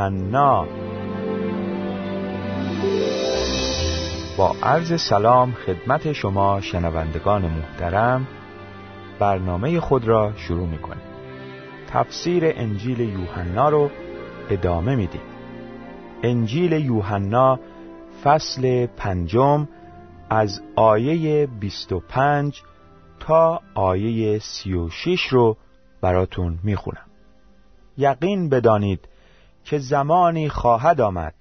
یوحنا با عرض سلام خدمت شما شنوندگان محترم برنامه خود را شروع می کنیم تفسیر انجیل یوحنا رو ادامه میدیم. انجیل یوحنا فصل پنجم از آیه 25 تا آیه 36 رو براتون می‌خونم. یقین بدانید که زمانی خواهد آمد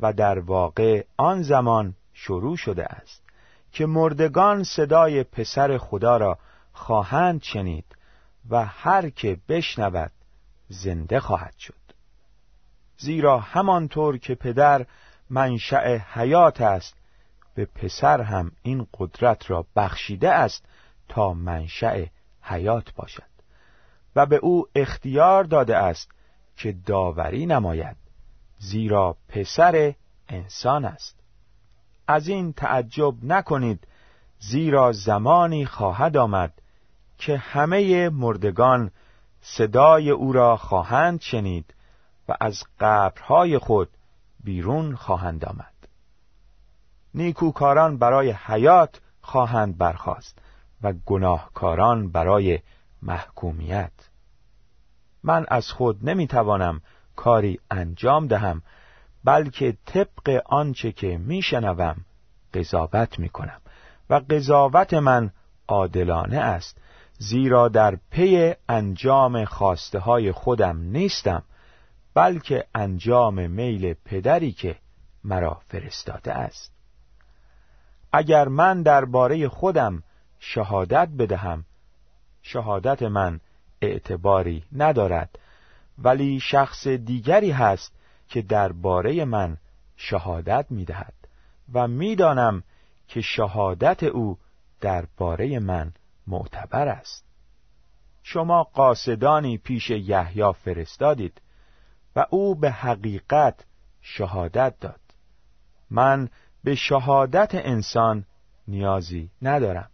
و در واقع آن زمان شروع شده است که مردگان صدای پسر خدا را خواهند شنید و هر که بشنود زنده خواهد شد. زیرا همانطور که پدر منشأ حیات است به پسر هم این قدرت را بخشیده است تا منشأ حیات باشد و به او اختیار داده است که داوری نماید زیرا پسر انسان است. از این تعجب نکنید زیرا زمانی خواهد آمد که همه مردگان صدای او را خواهند شنید و از قبرهای خود بیرون خواهند آمد. نیکوکاران برای حیات خواهند برخاست و گناهکاران برای محکومیت. من از خود نمی‌توانم کاری انجام دهم بلکه طبق آنچه که میشنوم قضاوت می‌کنم و قضاوت من عادلانه است زیرا در پی انجام خواسته های خودم نیستم بلکه انجام میل پدری که مرا فرستاده است. اگر من درباره خودم شهادت بدهم شهادت من اعتباری ندارد. ولی شخص دیگری هست که درباره من شهادت می‌دهد و می‌دانم که شهادت او درباره من معتبر است. شما قاصدانی پیش یحیی فرستادید و او به حقیقت شهادت داد. من به شهادت انسان نیازی ندارم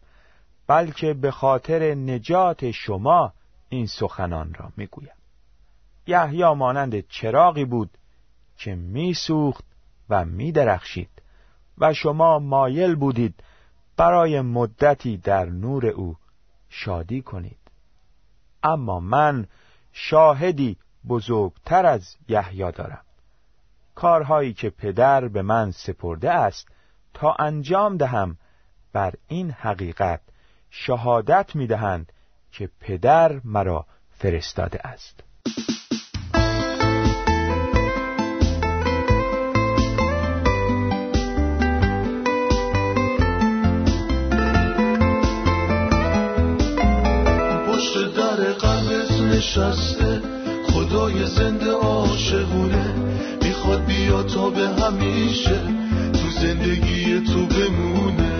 بلکه به خاطر نجات شما این سخنان را می‌گویم یحیی مانند چراغی بود که میسوخت و میدرخشید و شما مایل بودید برای مدتی در نور او شادی کنید. اما من شاهدی بزرگتر از یحیی دارم. کارهایی که پدر به من سپرده است تا انجام دهم بر این حقیقت شهادت می‌دهند که پدر مرا فرستاده است. پشت در قلبت نشسته خدای زنده عاشقونه. می‌خواد بیا تا به همیشه تو زندگی تو بمونه.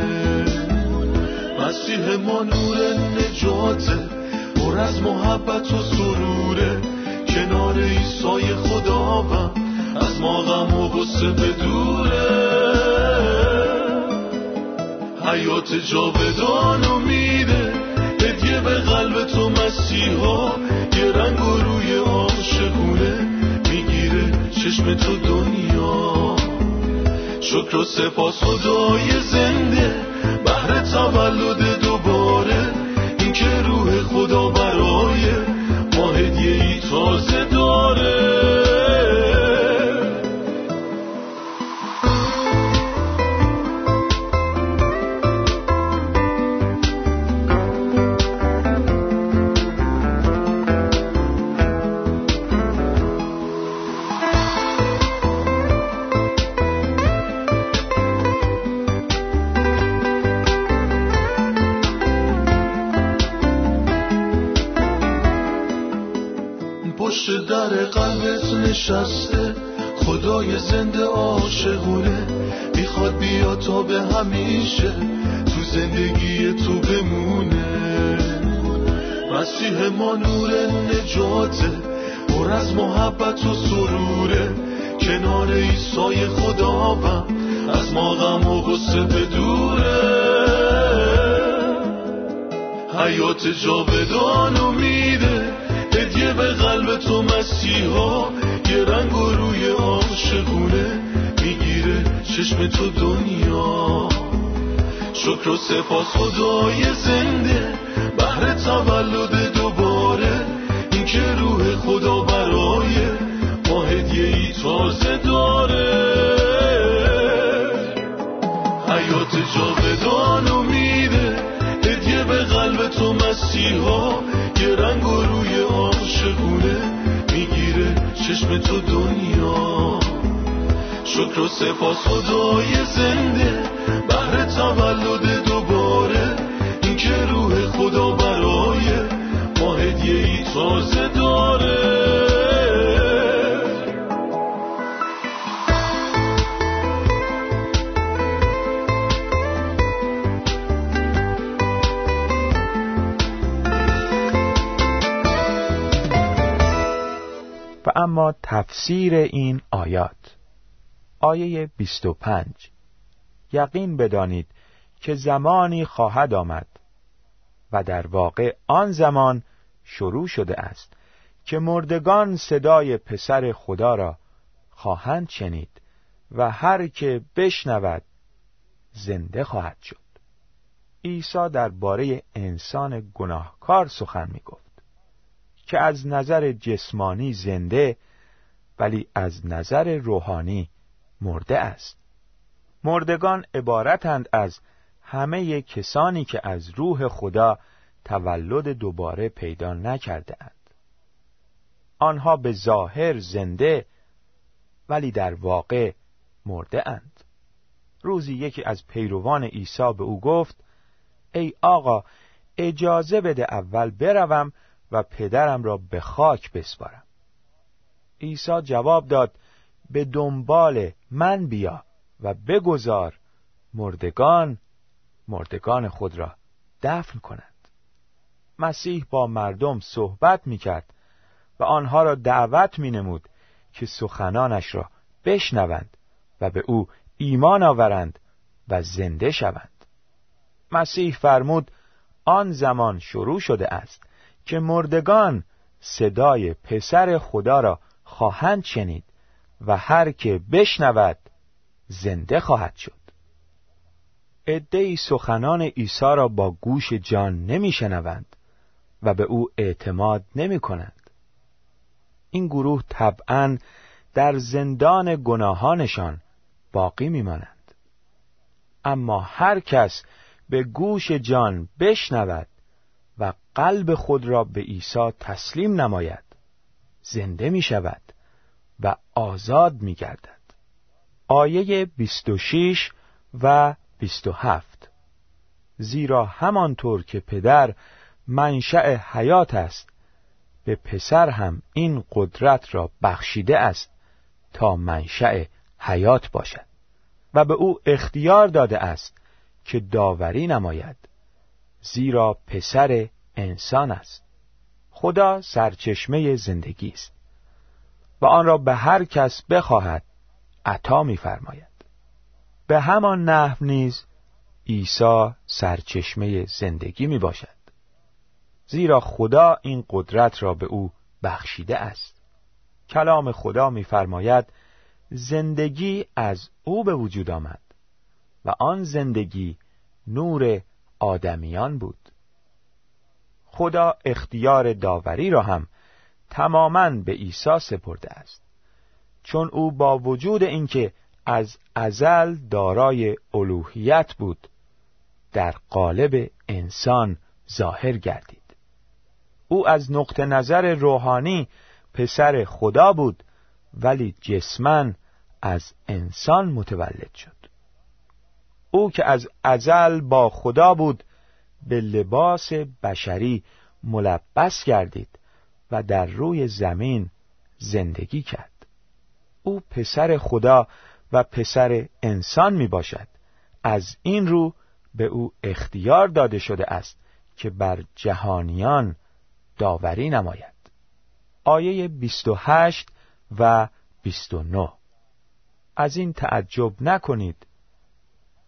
مسیح ما نور نجاته پر از محبت و سروره کنار ایسای خداوند از ما غم و غصه بدوره حیات جاودانو میده هدیه به قلب تو مسیحا. یه رنگ و روی عاشقونه می‌گیره چشم تو دنیا. شکر و سپاس خدای زنده. بهر تولد دوباره. این که روح خدا برای نشسته. خدای زنده عاشقونه. می‌خواد بیا تا به همیشه. تو زندگی تو بمونه. مسیح ما نور نجاته. پر از محبت و سروره. کنار ایسای خداوند. از ما غم و غصه بدوره حیات جاودانو میده هدیه به قلب تو مسیحا یه رنگ و روی عاشقونه می‌گیره چشم تو دنیا. شکر و سپاس خدای زنده بهر تولد دوباره. این که روح خدا برای ما هدیه ای تازه داره. حیات جاودانو میده هدیه به قلب تو مسیحا یه رنگ و روی عاشقونه می‌گیره چشم تو دنیا؟ شکر و سپاس خدای زنده بهر تولد دوباره. این که روح خدا برای تفسیر این آیات. آیه 25 یقین بدانید که زمانی خواهد آمد و در واقع آن زمان شروع شده است که مردگان صدای پسر خدا را خواهند شنید و هر که بشنود زنده خواهد شد. عیسی درباره انسان گناهکار سخن می گفت که از نظر جسمانی زنده ولی از نظر روحانی مرده است مردگان عبارتند از همه کسانی که از روح خدا تولد دوباره پیدا نکرده اند. آنها به ظاهر زنده ولی در واقع مرده اند. روزی یکی از پیروان عیسی به او گفت ای آقا اجازه بده اول بروم و پدرم را به خاک بسپارم. عیسی جواب داد به دنبال من بیا و بگذار مردگان مردگان خود را دفن کنند. مسیح با مردم صحبت می کرد و آنها را دعوت می نمود که سخنانش را بشنوند و به او ایمان آورند و زنده شوند. مسیح فرمود آن زمان شروع شده است که مردگان صدای پسر خدا را خواهند شنید و هر که بشنود زنده خواهد شد عدهای سخنان عیسی را با گوش جان نمیشنوند و به او اعتماد نمی کنند. این گروه طبعا در زندان گناهانشان باقی میمانند. اما هر کس به گوش جان بشنود و قلب خود را به عیسی تسلیم نماید زنده می شود و آزاد می گردد. آیه 26 و 27 زیرا همانطور که پدر منشأ حیات است به پسر هم این قدرت را بخشیده است تا منشأ حیات باشد. و به او اختیار داده است که داوری نماید زیرا پسر انسان است. خدا سرچشمه زندگی است. و آن را به هر کس بخواهد عطا می‌فرماید. به همان نحو نیز عیسی سرچشمه زندگی می باشد زیرا خدا این قدرت را به او بخشیده است. کلام خدا می‌فرماید زندگی از او به وجود آمد و آن زندگی نور آدمیان بود. خدا اختیار داوری را هم تماما به عیسی سپرده است. چون او با وجود اینکه از ازل دارای الوهیت بود در قالب انسان ظاهر گردید. او از نقطه نظر روحانی پسر خدا بود ولی جسمن از انسان متولد شد. او که از ازل با خدا بود به لباس بشری ملبس گردید. و در روی زمین زندگی کرد. او پسر خدا و پسر انسان می باشد از این رو به او اختیار داده شده است که بر جهانیان داوری نماید. آیه 28 و 29 از این تعجب نکنید.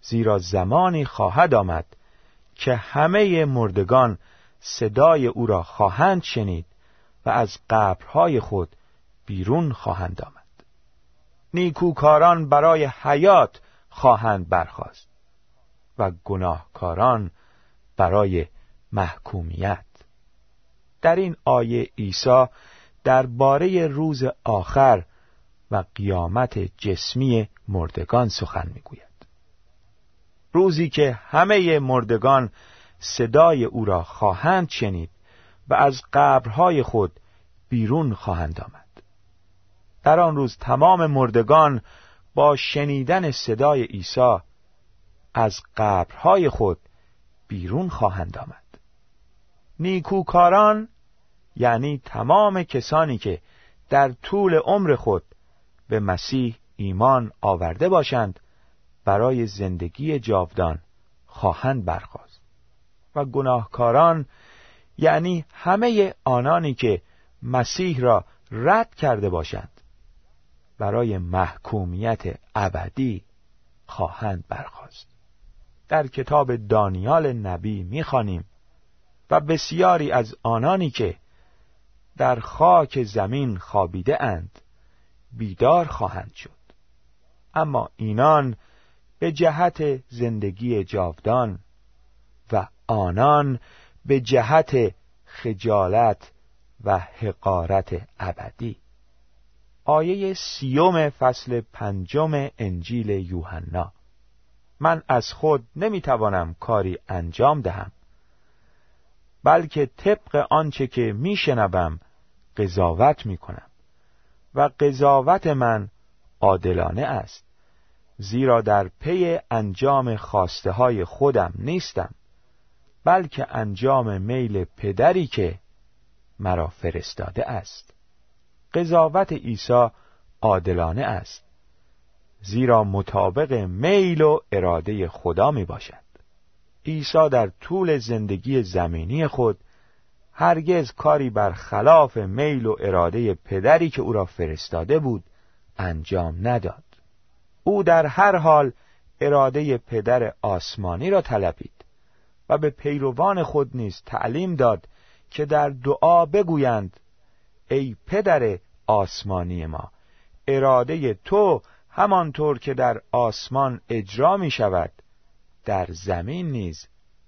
زیرا زمانی خواهد آمد که همه مردگان صدای او را خواهند شنید و از قبرهای خود بیرون خواهند آمد. نیکوکاران برای حیات خواهند برخاست و گناهکاران برای محکومیت. در این آیه عیسی درباره روز آخر و قیامت جسمی مردگان سخن می‌گوید. روزی که همه مردگان صدای او را خواهند شنید و از قبرهای خود بیرون خواهند آمد. در آن روز تمام مردگان با شنیدن صدای عیسی از قبرهای خود بیرون خواهند آمد. نیکوکاران یعنی تمام کسانی که در طول عمر خود به مسیح ایمان آورده باشند برای زندگی جاودان خواهند برخاست. و گناهکاران یعنی همه آنانی که مسیح را رد کرده باشند. برای محکومیت ابدی خواهند برخاست. در کتاب دانیال نبی می‌خوانیم و بسیاری از آنانی که در خاک زمین خابیده اند بیدار خواهند شد. اما اینان به جهت زندگی جاودان و آنان به جهت خجالت و حقارت ابدی. آیه سیوم فصل پنجم انجیل یوحنا. من از خود نمی‌توانم کاری انجام دهم بلکه طبق آنچه که میشنوم قضاوت می‌کنم و قضاوت من عادلانه است زیرا در پی انجام خواسته های خودم نیستم. بلکه انجام میل پدری که مرا فرستاده است. قضاوت عیسی عادلانه است. زیرا مطابق میل و اراده خدا می باشد عیسی در طول زندگی زمینی خود هرگز کاری بر خلاف میل و اراده پدری که او را فرستاده بود انجام نداد. او در هر حال اراده پدر آسمانی را طلبید. و به پیروان خود نیز تعلیم داد که در دعا بگویند ای پدر آسمانی ما اراده تو همانطور که در آسمان اجرا می شود در زمین نیز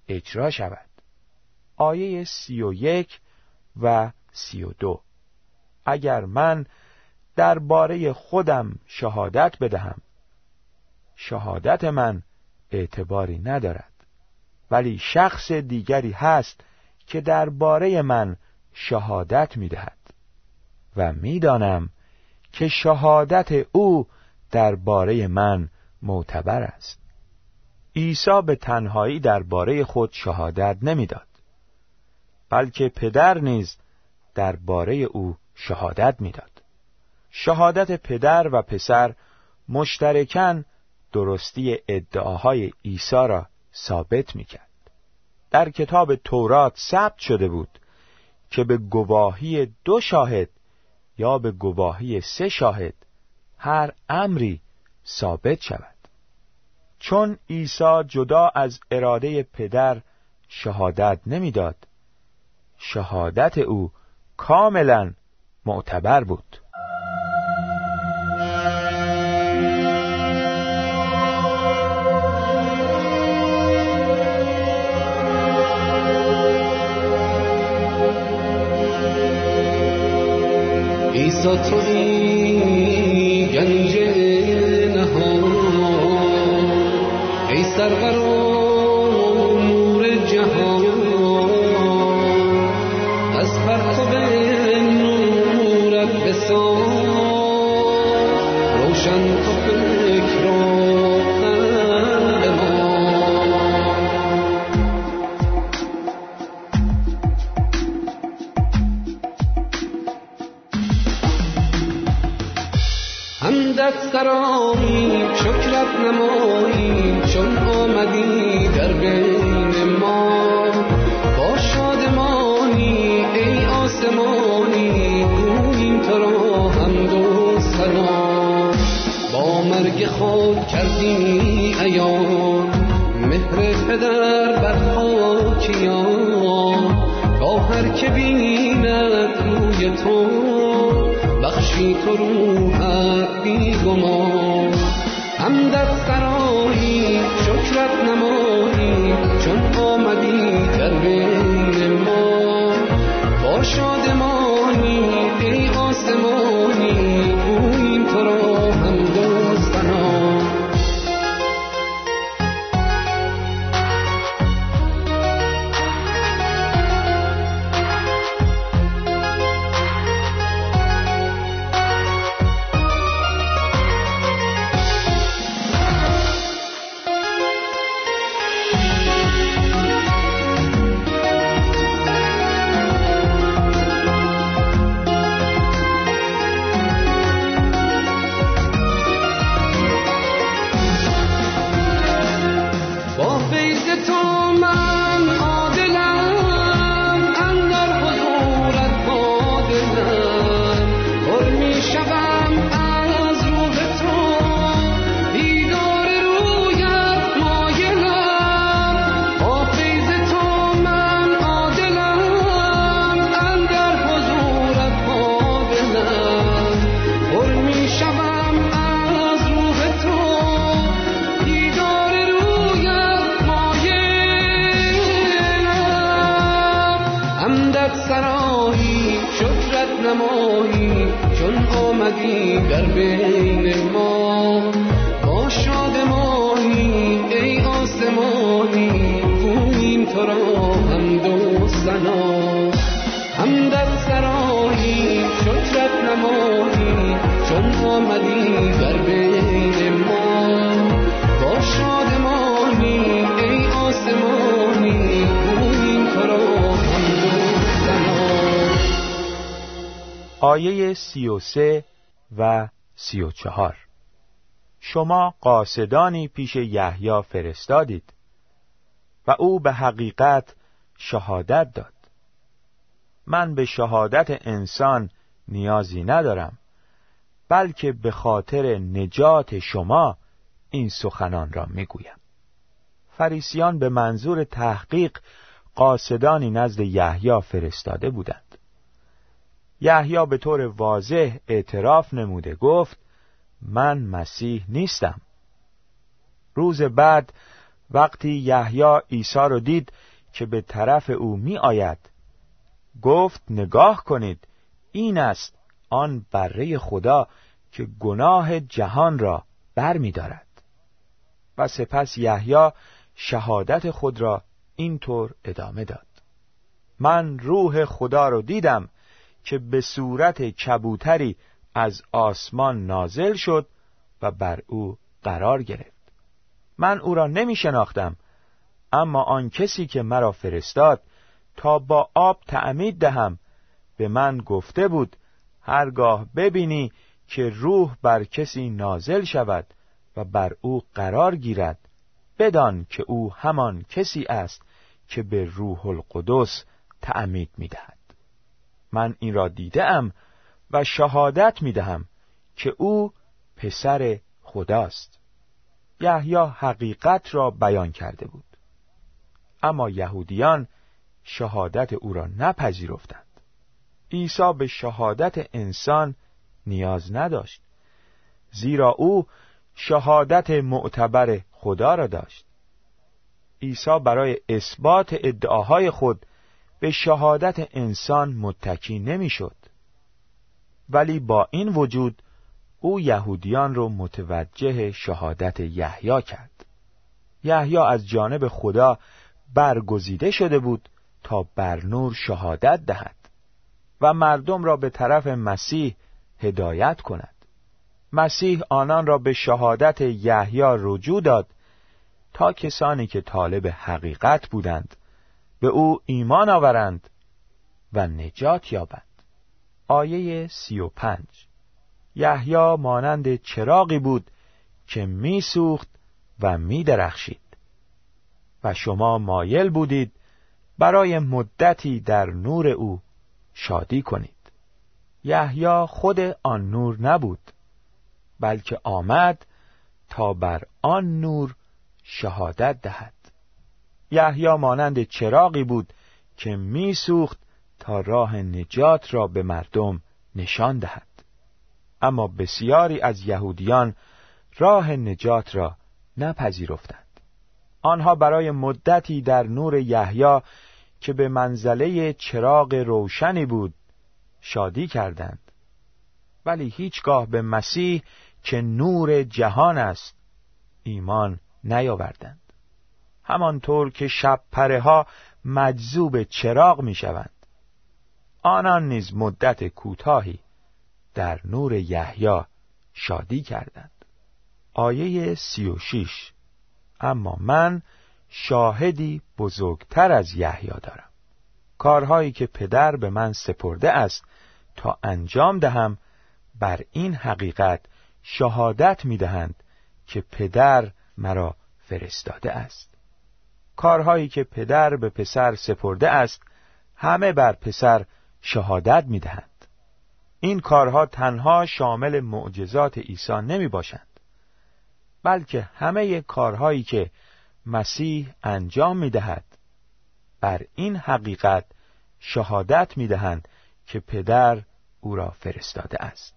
اجرا شود. آیه سی و یک و سی و دو. اگر من درباره خودم شهادت بدهم شهادت من اعتباری ندارد. ولی شخص دیگری هست که درباره من شهادت می‌دهد. و می‌دانم که شهادت او درباره من معتبر است. عیسی به تنهایی درباره خود شهادت نمی‌داد بلکه پدر نیز درباره او شهادت می‌داد. شهادت پدر و پسر مشترکاً درستی ادعاهای عیسی را ثابت می‌کرد. در کتاب تورات ثبت شده بود که به گواهی دو شاهد یا به گواهی سه شاهد هر امری ثابت شود. چون عیسی جدا از اراده پدر شهادت نمی‌داد شهادت او کاملا معتبر بود. عیسی توی گنج نهان. ای سرقرار نور جهان. از پرتو نورت بسان روشن تو همدت سرایی شکرت نمایی چون آمدی در بین ما. با شادمانی آیه سی و سه و سی و چهار. شما قاصدانی پیش یحیی فرستادید و او به حقیقت شهادت داد. من به شهادت انسان نیازی ندارم. بلکه به خاطر نجات شما این سخنان را می‌گویم. فریسیان به منظور تحقیق قاصدانی نزد یحیی فرستاده بودند. یحیی به طور واضح اعتراف نموده گفت من مسیح نیستم. روز بعد وقتی یحیی عیسی را دید که به طرف او می آید گفت نگاه کنید این است آن بره خدا که گناه جهان را بر می دارد. و سپس یحیی شهادت خود را اینطور ادامه داد من روح خدا را دیدم که به صورت کبوتری از آسمان نازل شد و بر او قرار گرفت من او را نمی شناختم اما آن کسی که مرا فرستاد تا با آب تعمید دهم به من گفته بود هرگاه ببینی که روح بر کسی نازل شود و بر او قرار گیرد بدان که او همان کسی است که به روح القدس تعمید می‌دهد. من این را دیدم و شهادت می دهم که او پسر خداست. یحیی حقیقت را بیان کرده بود. اما یهودیان شهادت او را نپذیرفتند. عیسی به شهادت انسان نیاز نداشت زیرا او شهادت معتبر خدا را داشت عیسی برای اثبات ادعاهای خود به شهادت انسان متکی نمی‌شد. ولی با این وجود او یهودیان رو متوجه شهادت یحیی کرد. یحیی از جانب خدا برگزیده شده بود تا بر نور شهادت دهد و مردم را به طرف مسیح هدایت کند. مسیح آنان را به شهادت یحیی رجوع داد تا کسانی که طالب حقیقت بودند به او ایمان آورند و نجات یابند. آیه سی و پنج. یحیی مانند چراغی بود که میسوخت و میدرخشید. و شما مایل بودید برای مدتی در نور او شادی کنید. یحیی خود آن نور نبود بلکه آمد تا بر آن نور شهادت دهد. یحیی مانند چراغی بود که میسوخت تا راه نجات را به مردم نشان دهد. اما بسیاری از یهودیان راه نجات را نپذیرفتند. آنها برای مدتی در نور یحیی که به منزله چراغ روشنی بود شادی کردند. ولی هیچگاه به مسیح که نور جهان است ایمان نیاوردند. همانطور که شب پره ها مجذوب چراغ می شوند آنان نیز مدت کوتاهی در نور یحیی شادی کردند. آیه سی و شیش اما من شاهدی بزرگتر از یحیی دارم. کارهایی که پدر به من سپرده است تا انجام دهم بر این حقیقت شهادت می‌دهند که پدر مرا فرستاده است. کارهایی که پدر به پسر سپرده است همه بر پسر شهادت می‌دهند این کارها تنها شامل معجزات عیسی نمی باشند بلکه همه کارهایی که مسیح انجام می دهد بر این حقیقت شهادت می دهند که پدر او را فرستاده است.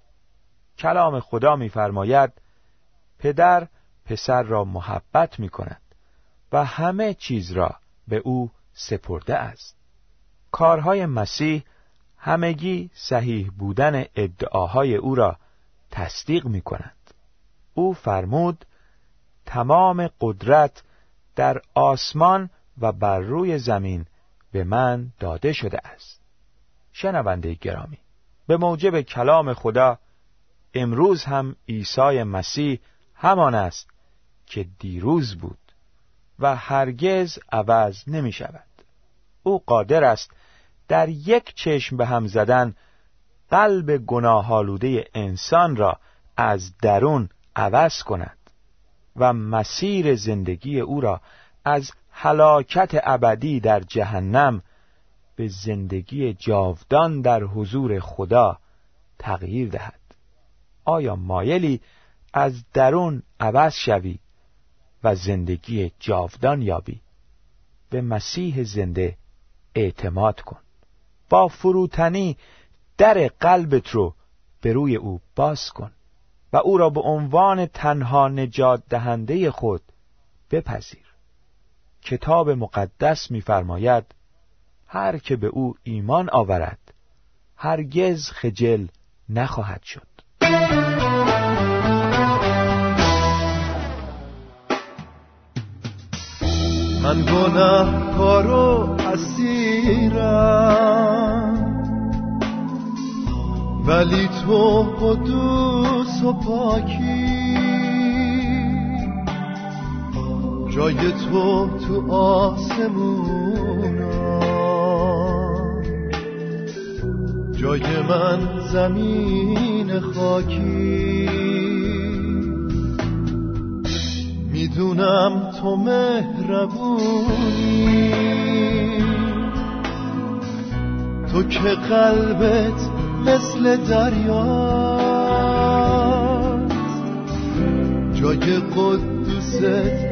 کلام خدا میفرماید پدر پسر را محبت می کند و همه چیز را به او سپرده است. کارهای مسیح همگی صحیح بودن ادعاهای او را تصدیق می کند او فرمود تمام قدرت در آسمان و بر روی زمین به من داده شده است. شنونده گرامی به موجب کلام خدا امروز هم عیسی مسیح همان است که دیروز بود و هرگز عوض نمی شود. او قادر است در یک چشم به هم زدن قلب گناهالوده انسان را از درون عوض کند. و مسیر زندگی او را از هلاکت ابدی در جهنم به زندگی جاودان در حضور خدا تغییر دهد. آیا مایلی از درون عوض شوی و زندگی جاودان یابی؟ به مسیح زنده اعتماد کن. با فروتنی در قلبت رو به روی او باز کن. و او را به عنوان تنها نجات دهنده خود بپذیر. کتاب مقدس می‌فرماید هر که به او ایمان آورد هرگز خجل نخواهد شد. من گناه کارو اسیرم. ولی تو قدوس و پاکی. جای تو تو آسمونا. جای من زمین خاکی. می‌دونم تو مهربونی. تو که قلبت مثل دریاست جای قدوست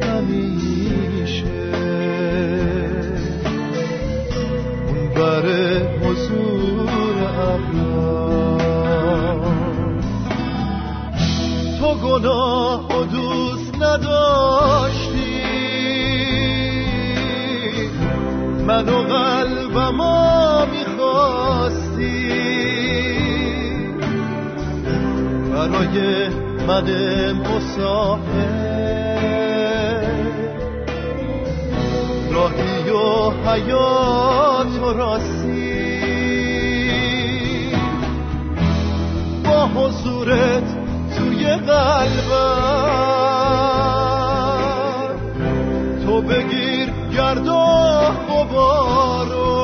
همیشه. اون بر حضور تو گناه و دوست نداشتی. من و قلبم برای من مسافر راهی و حیات و راستی. با حضورت توی قلبم. تو بگیر گرد و غبارو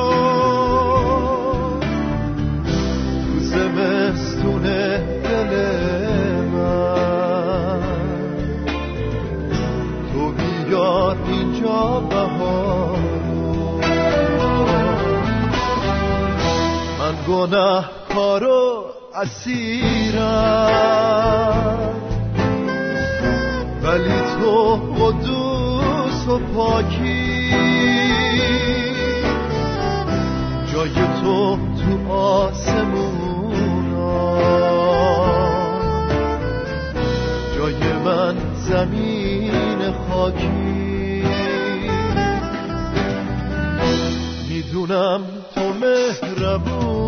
گناه کارو اسیرم. ولی تو قدوس و پاکی. جای تو تو آسمونا. زمین خاکی. می‌دونم تو مهربونی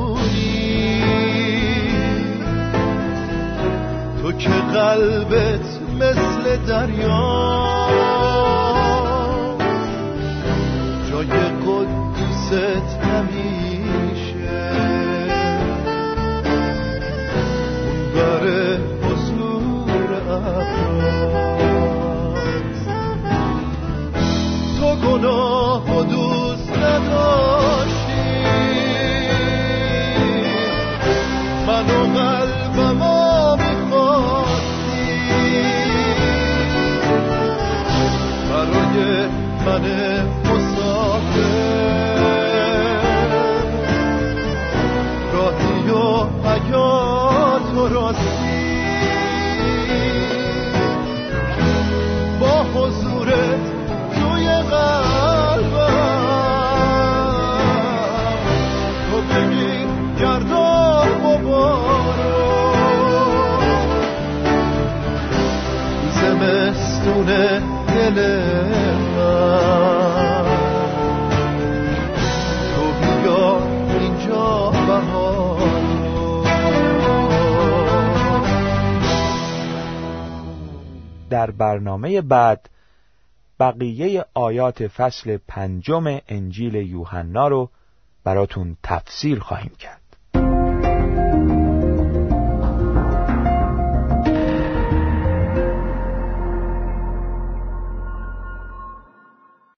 که قلبت مثل دریا. جای قدوست همیشه. اون بر حضور افراز تو گناه برنامه بعد بقیه آیات فصل پنجم انجیل یوحنا رو براتون تفسیر خواهیم کرد.